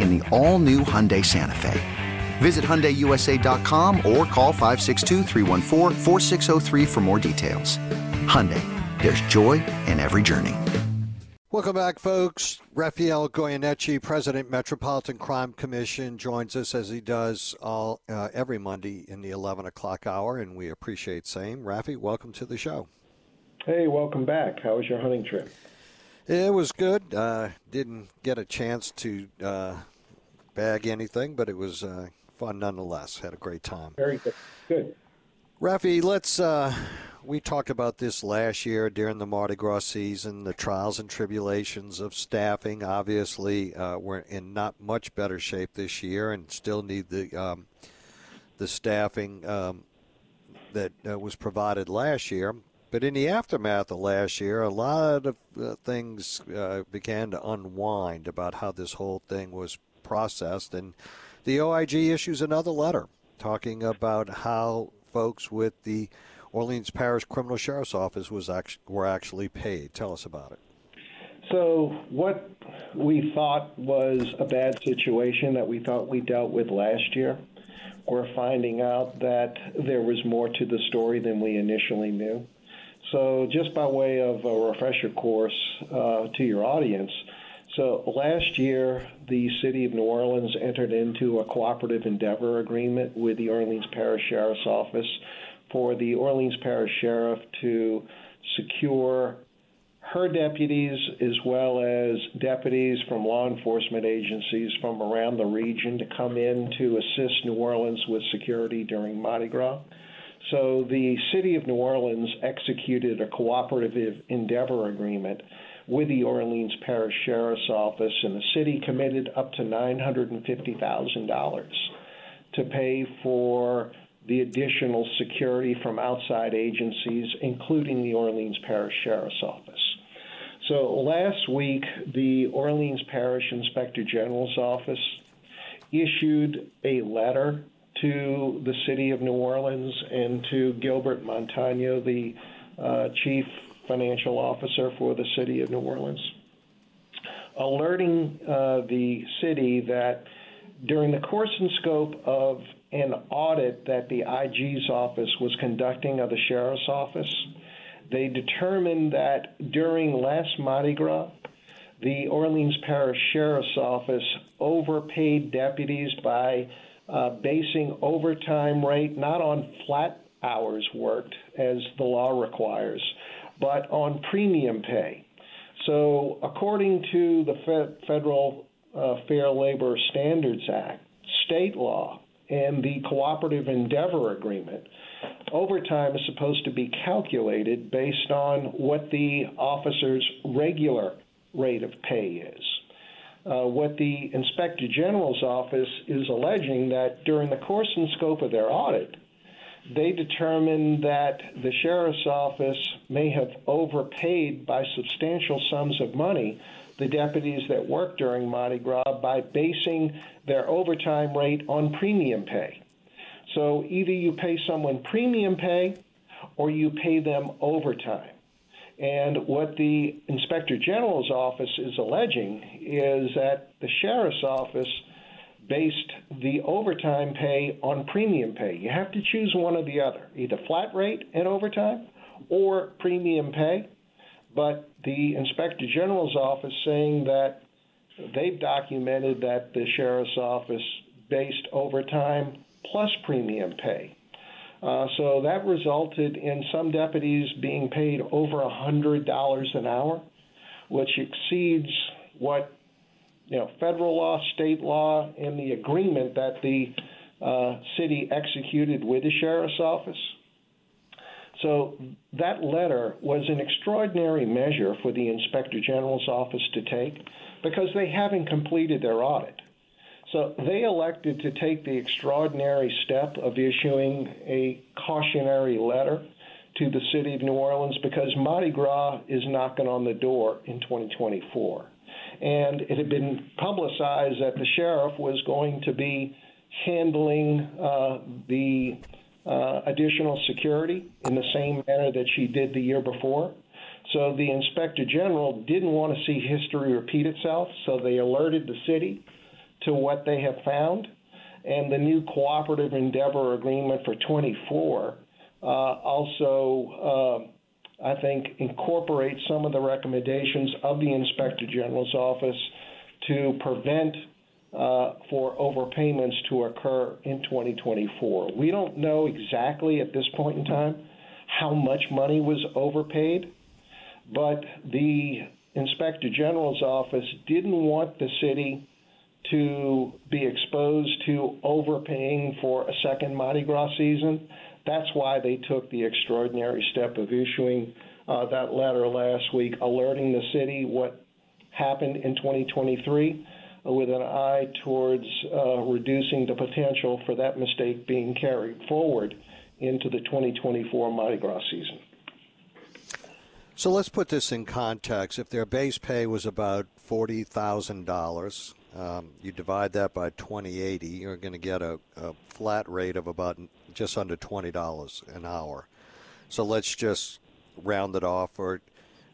in the all-new Hyundai Santa Fe. Visit HyundaiUSA.com or call 562 for more details. Hyundai, there's joy in every journey. Welcome back, folks. Rafael Goyeneche, President, Metropolitan Crime Commission, joins us as he does all uh, every Monday in the 11 o'clock hour, and we appreciate same. Rafi, welcome to the show. Hey, welcome back. How was your hunting trip? It was good. Uh, didn't get a chance to uh, bag anything, but it was uh, fun nonetheless. Had a great time. Very good. Good. Rafi, let's. Uh, we talked about this last year during the Mardi Gras season. The trials and tribulations of staffing. Obviously, uh, we're in not much better shape this year, and still need the um, the staffing um, that uh, was provided last year. But in the aftermath of last year, a lot of uh, things uh, began to unwind about how this whole thing was processed. And the OIG issues another letter talking about how folks with the Orleans Parish Criminal Sheriff's Office was actually, were actually paid. Tell us about it. So, what we thought was a bad situation that we thought we dealt with last year, we're finding out that there was more to the story than we initially knew. So, just by way of a refresher course uh, to your audience, so last year the city of New Orleans entered into a cooperative endeavor agreement with the Orleans Parish Sheriff's Office for the Orleans Parish Sheriff to secure her deputies as well as deputies from law enforcement agencies from around the region to come in to assist New Orleans with security during Mardi Gras. So the city of New Orleans executed a cooperative endeavor agreement with the Orleans Parish Sheriff's Office, and the city committed up to $950,000 to pay for the additional security from outside agencies, including the Orleans Parish Sheriff's Office. So last week, the Orleans Parish Inspector General's Office issued a letter to the city of New Orleans and to Gilbert Montano, the uh, chief financial officer for the city of New Orleans, alerting uh, the city that during the course and scope of an audit that the IG's office was conducting of the sheriff's office, they determined that during last Mardi Gras, the Orleans Parish Sheriff's Office overpaid deputies by uh, basing overtime rate not on flat hours worked as the law requires, but on premium pay. So, according to the Federal uh, Fair Labor Standards Act, state law, and the Cooperative Endeavor Agreement, overtime is supposed to be calculated based on what the officer's regular rate of pay is. Uh, what the Inspector General's office is alleging that during the course and scope of their audit, they determined that the sheriff's office may have overpaid by substantial sums of money the deputies that work during Mardi Gras by basing their overtime rate on premium pay. So either you pay someone premium pay or you pay them overtime. And what the Inspector General's office is alleging is that the Sheriff's office based the overtime pay on premium pay. You have to choose one or the other, either flat rate and overtime or premium pay. But the Inspector General's office saying that they've documented that the Sheriff's office based overtime plus premium pay. Uh, so that resulted in some deputies being paid over $100 an hour, which exceeds what you know federal law, state law, and the agreement that the uh, city executed with the sheriff's office. So that letter was an extraordinary measure for the inspector general's office to take because they haven't completed their audit. So they elected to take the extraordinary step of issuing a cautionary letter to the city of New Orleans because Mardi Gras is knocking on the door in 2024. And it had been publicized that the sheriff was going to be handling uh, the uh, additional security in the same manner that she did the year before. So the inspector general didn't want to see history repeat itself, so they alerted the city to what they have found. And the new cooperative endeavor agreement for 24 uh, also, uh, I think, incorporates some of the recommendations of the inspector general's office to prevent uh, for overpayments to occur in 2024. We don't know exactly at this point in time how much money was overpaid, but the inspector general's office didn't want the city to be exposed to overpaying for a second Mardi Gras season. That's why they took the extraordinary step of issuing uh, that letter last week, alerting the city what happened in 2023 uh, with an eye towards uh, reducing the potential for that mistake being carried forward into the 2024 Mardi Gras season. So let's put this in context. If their base pay was about $40,000, um, you divide that by 2080, you're going to get a, a, flat rate of about just under $20 an hour. So let's just round it off for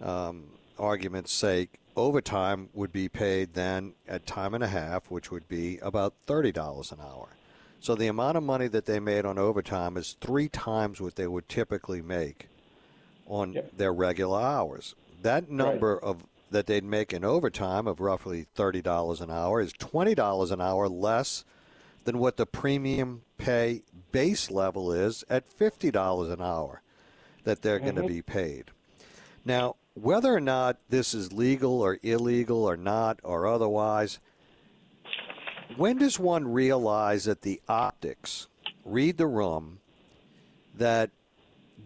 um, argument's sake. Overtime would be paid then at time and a half, which would be about $30 an hour. So the amount of money that they made on overtime is three times what they would typically make on yep. their regular hours. That number right. of that they'd make in overtime of roughly $30 an hour is $20 an hour less than what the premium pay base level is at $50 an hour that they're mm-hmm. going to be paid. Now, whether or not this is legal or illegal or not or otherwise, when does one realize that the optics read the room that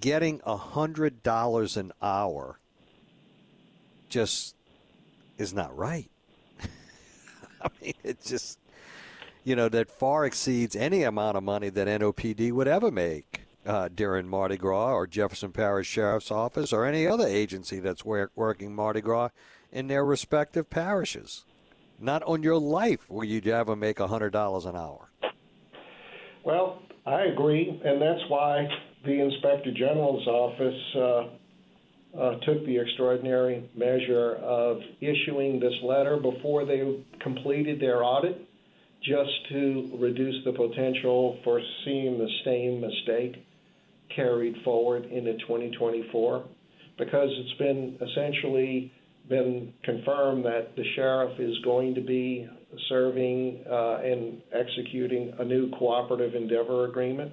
getting $100 an hour just is not right. I mean, it just, you know, that far exceeds any amount of money that NOPD would ever make uh, during Mardi Gras or Jefferson Parish Sheriff's Office or any other agency that's work, working Mardi Gras in their respective parishes. Not on your life will you ever make $100 an hour. Well, I agree, and that's why the Inspector General's office uh, took the extraordinary measure of issuing this letter before they completed their audit just to reduce the potential for seeing the same mistake carried forward into 2024 because it's been essentially been confirmed that the sheriff is going to be serving uh, and executing a new cooperative endeavor agreement.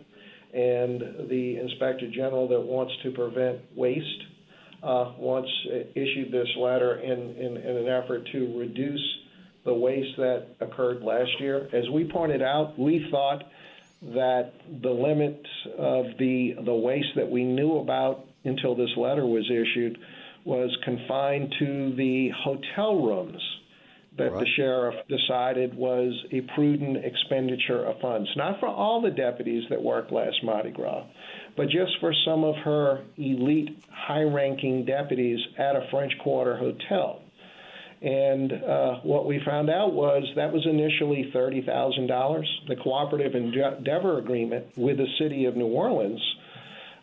And the inspector general that wants to prevent waste uh, once issued this letter in, in, in an effort to reduce the waste that occurred last year. As we pointed out, we thought that the limit of the the waste that we knew about until this letter was issued was confined to the hotel rooms that right. the sheriff decided was a prudent expenditure of funds, not for all the deputies that worked last Mardi Gras, but just for some of her elite, high ranking deputies at a French Quarter hotel. And uh, what we found out was that was initially $30,000. The cooperative endeavor agreement with the city of New Orleans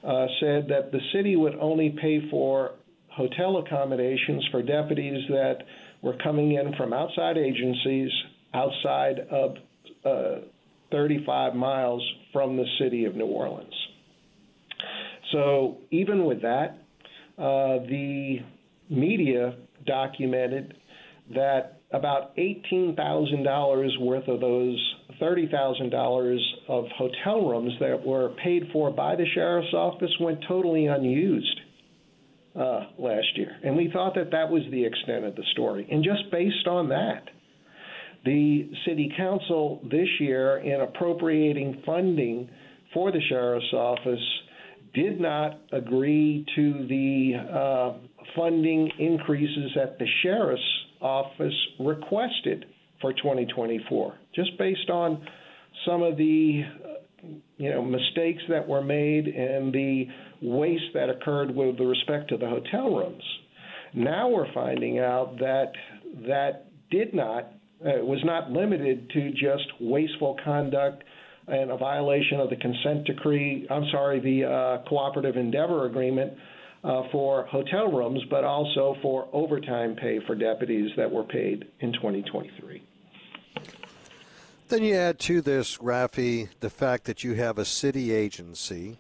uh, said that the city would only pay for hotel accommodations for deputies that were coming in from outside agencies outside of uh, 35 miles from the city of New Orleans. So even with that, uh, the media documented that about $18,000 worth of those $30,000 of hotel rooms that were paid for by the sheriff's office went totally unused uh, last year. And we thought that that was the extent of the story. And just based on that, the city council this year, in appropriating funding for the sheriff's office, did not agree to the uh, funding increases that the sheriff's office requested for 2024, just based on some of the you know mistakes that were made and the waste that occurred with respect to the hotel rooms. Now we're finding out that that did not uh, was not limited to just wasteful conduct and a violation of the consent decree. I'm sorry, the uh, cooperative endeavor agreement uh, for hotel rooms, but also for overtime pay for deputies that were paid in 2023. Then you add to this, Rafi, the fact that you have a city agency,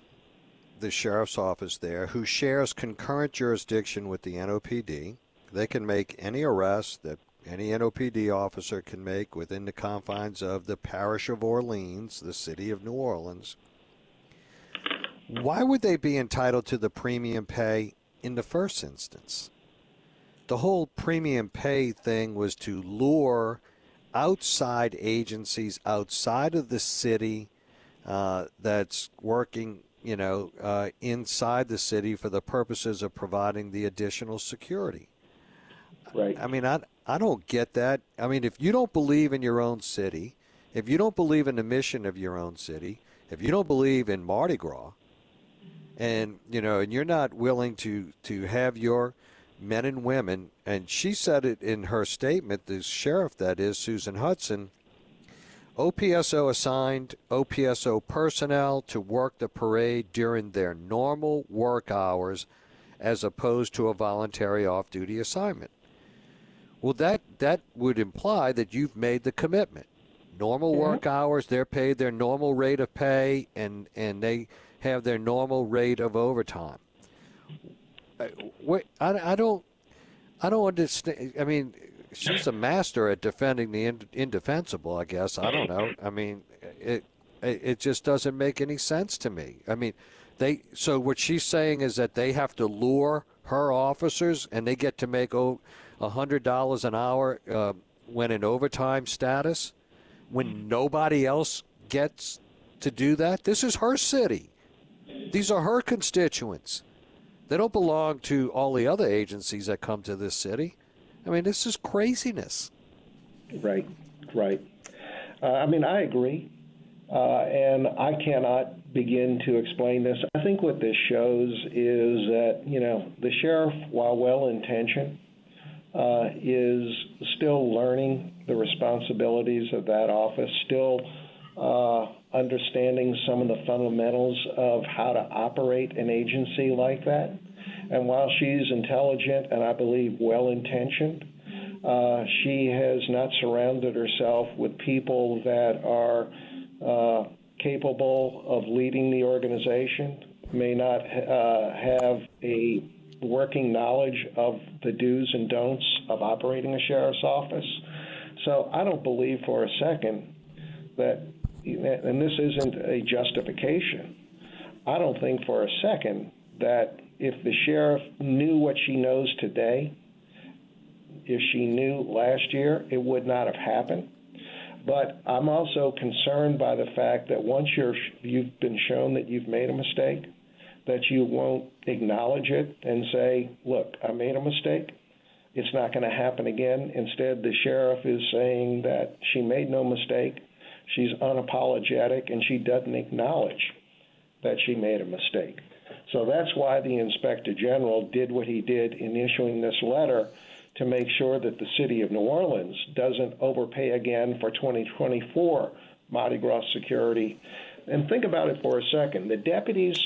the sheriff's office there, who shares concurrent jurisdiction with the NOPD. They can make any arrest that any NOPD officer can make within the confines of the parish of Orleans, the city of New Orleans. Why would they be entitled to the premium pay in the first instance? The whole premium pay thing was to lure outside agencies outside of the city uh, that's working, you know, uh, inside the city for the purposes of providing the additional security. Right. I mean, I I don't get that. I mean, if you don't believe in your own city, if you don't believe in the mission of your own city, if you don't believe in Mardi Gras, and you know, and you're not willing to to have your men and women, and she said it in her statement, the sheriff, that is, Susan Hutson. OPSO assigned OPSO personnel to work the parade during their normal work hours as opposed to a voluntary off duty assignment. Well, that, that would imply that you've made the commitment. Normal mm-hmm. work hours, they're paid their normal rate of pay, and, and they have their normal rate of overtime. Wait, I, I don't, I don't understand. I mean, she's a master at defending the indefensible. I guess I don't know. I mean, it it just doesn't make any sense to me. I mean, they so what she's saying is that they have to lure her officers, and they get to make oh, a hundred dollars an hour uh, when in overtime status, when nobody else gets to do that. This is her city. These are her constituents. They don't belong to all the other agencies that come to this city. I mean, this is craziness. Right, right. Uh, I mean, I agree. Uh, and I cannot begin to explain this. I think what this shows is that, you know, the sheriff, while well intentioned, uh, is still learning the responsibilities of that office, still uh, understanding some of the fundamentals of how to operate an agency like that. And while she's intelligent and I believe well intentioned, uh, she has not surrounded herself with people that are uh, capable of leading the organization, may not uh, have a working knowledge of the do's and don'ts of operating a sheriff's office. So I don't believe for a second that and this isn't a justification, I don't think for a second that if the sheriff knew what she knows today, if she knew last year, it would not have happened. But I'm also concerned by the fact that once you're you've been shown that you've made a mistake, that you won't acknowledge it and say, "Look, I made a mistake. It's not going to happen again." Instead, the sheriff is saying that she made no mistake She's unapologetic and she doesn't acknowledge that she made a mistake. So that's why the inspector general did what he did in issuing this letter to make sure that the city of New Orleans doesn't overpay again for 2024 Mardi Gras security. And think about it for a second. The deputies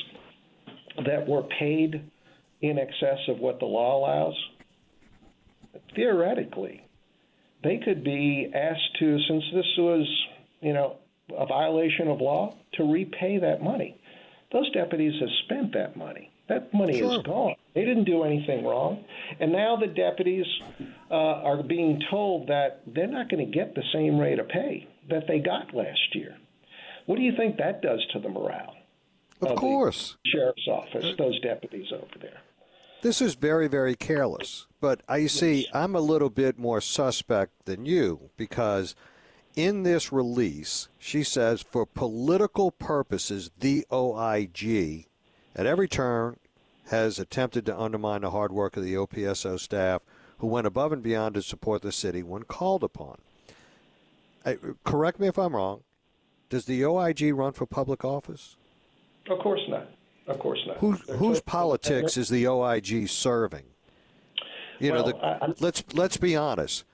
that were paid in excess of what the law allows, theoretically, they could be asked to, since this was, you know, a violation of law, to repay that money. Those deputies have spent that money. That money sure. is gone. They didn't do anything wrong. And now the deputies uh, are being told that they're not going to get the same rate of pay that they got last year. What do you think that does to the morale? Of, of course. sheriff's office, those deputies over there. This is very, very careless. But I see, I'm a little bit more suspect than you because in this release, she says, for political purposes, the OIG at every turn has attempted to undermine the hard work of the OPSO staff who went above and beyond to support the city when called upon. I, correct me if I'm wrong. Does the OIG run for public office? Of course not. Of course not. Who, whose politics is the OIG serving? You well, know, the, I, let's let's be honest.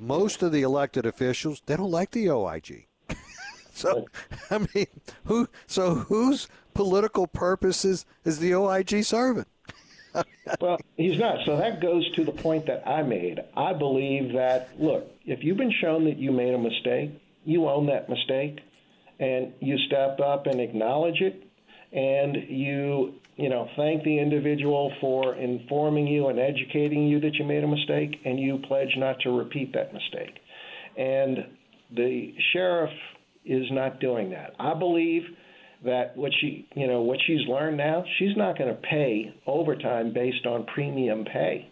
Most of the elected officials they don't like the OIG. so, I mean, who? So, whose political purposes is the OIG serving? well, he's not. So that goes to the point that I made. I believe that look, if you've been shown that you made a mistake, you own that mistake, and you step up and acknowledge it, and you you know thank the individual for informing you and educating you that you made a mistake, and you pledge not to repeat that mistake. And the sheriff is not doing that. I believe that what she you know what she's learned now she's not going to pay overtime based on premium pay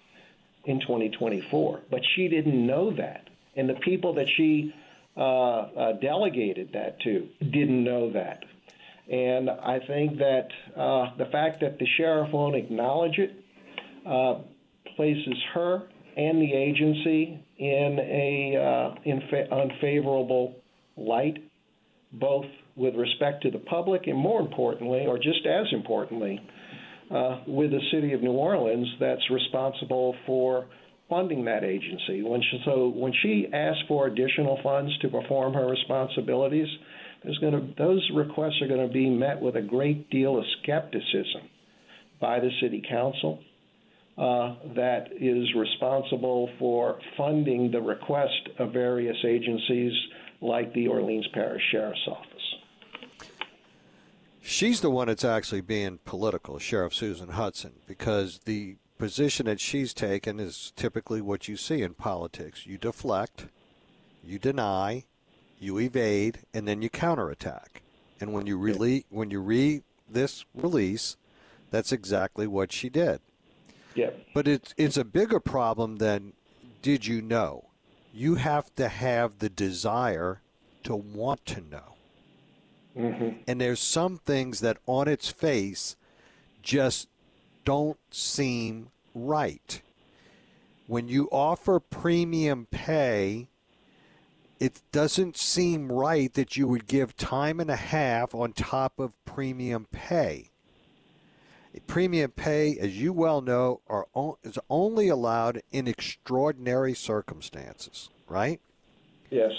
in 2024 but she didn't know that and the people that she uh, uh, delegated that to didn't know that and I think that uh, the fact that the sheriff won't acknowledge it uh, places her and the agency in a uh, unfavorable light, both with respect to the public and more importantly, or just as importantly, uh, with the city of New Orleans that's responsible for funding that agency. When she, so when she asks for additional funds to perform her responsibilities, there's going to those requests are going to be met with a great deal of skepticism by the city council uh, that is responsible for funding the request of various agencies like the Orleans Parish Sheriff's Office. She's the one that's actually being political, Sheriff Susan Hutson, because the position that she's taken is typically what you see in politics. You deflect, you deny, you evade, and then you counterattack. And when you release, when you read this release, that's exactly what she did. Yeah. But it's it's a bigger problem than did you know. You have to have the desire to want to know. Mm-hmm. And there's some things that on its face just don't seem right. When you offer premium pay it doesn't seem right that you would give time and a half on top of premium pay. Premium pay, as you well know, are is only allowed in extraordinary circumstances, right? Yes.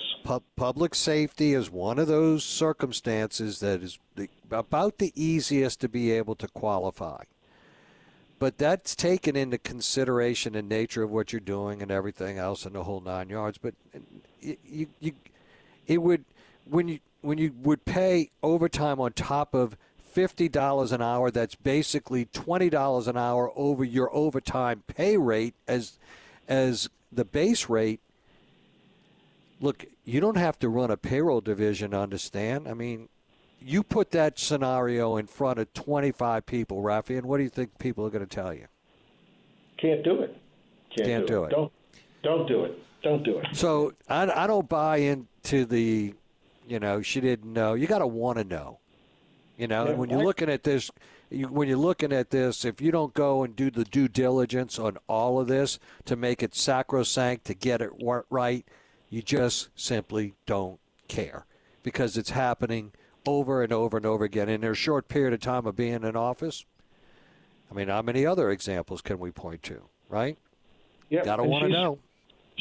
public safety is one of those circumstances that is the, about the easiest to be able to qualify. But that's taken into consideration the nature of what you're doing and everything else and the whole nine yards. But you, you, it would when you when you would pay overtime on top of fifty dollars an hour, that's basically twenty dollars an hour over your overtime pay rate as as the base rate. Look, you don't have to run a payroll division to understand. I mean, you put that scenario in front of 25 people, Rafi, and what do you think people are going to tell you? Can't do it. Can't, Can't do, do it. it. Don't don't do it. Don't do it. So I, I don't buy into the, you know, she didn't know. You got to want to know. You know, yeah, and when you're looking at this, you, when you're looking at this, if you don't go and do the due diligence on all of this to make it sacrosanct, to get it right, you just simply don't care because it's happening over and over and over again in a short period of time of being in office. I mean, how many other examples can we point to, right? Yep. Gotta want to she's- know.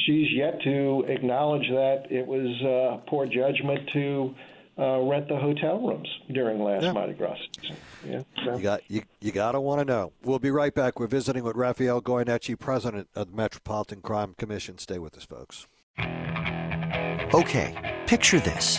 She's yet to acknowledge that it was uh, poor judgment to uh, rent the hotel rooms during last Yeah. Mardi Gras season. Yeah. So. You got you, you got to want to know. We'll be right back. We're visiting with Rafael Goyeneche, president of the Metropolitan Crime Commission. Stay with us, folks. Okay, picture this.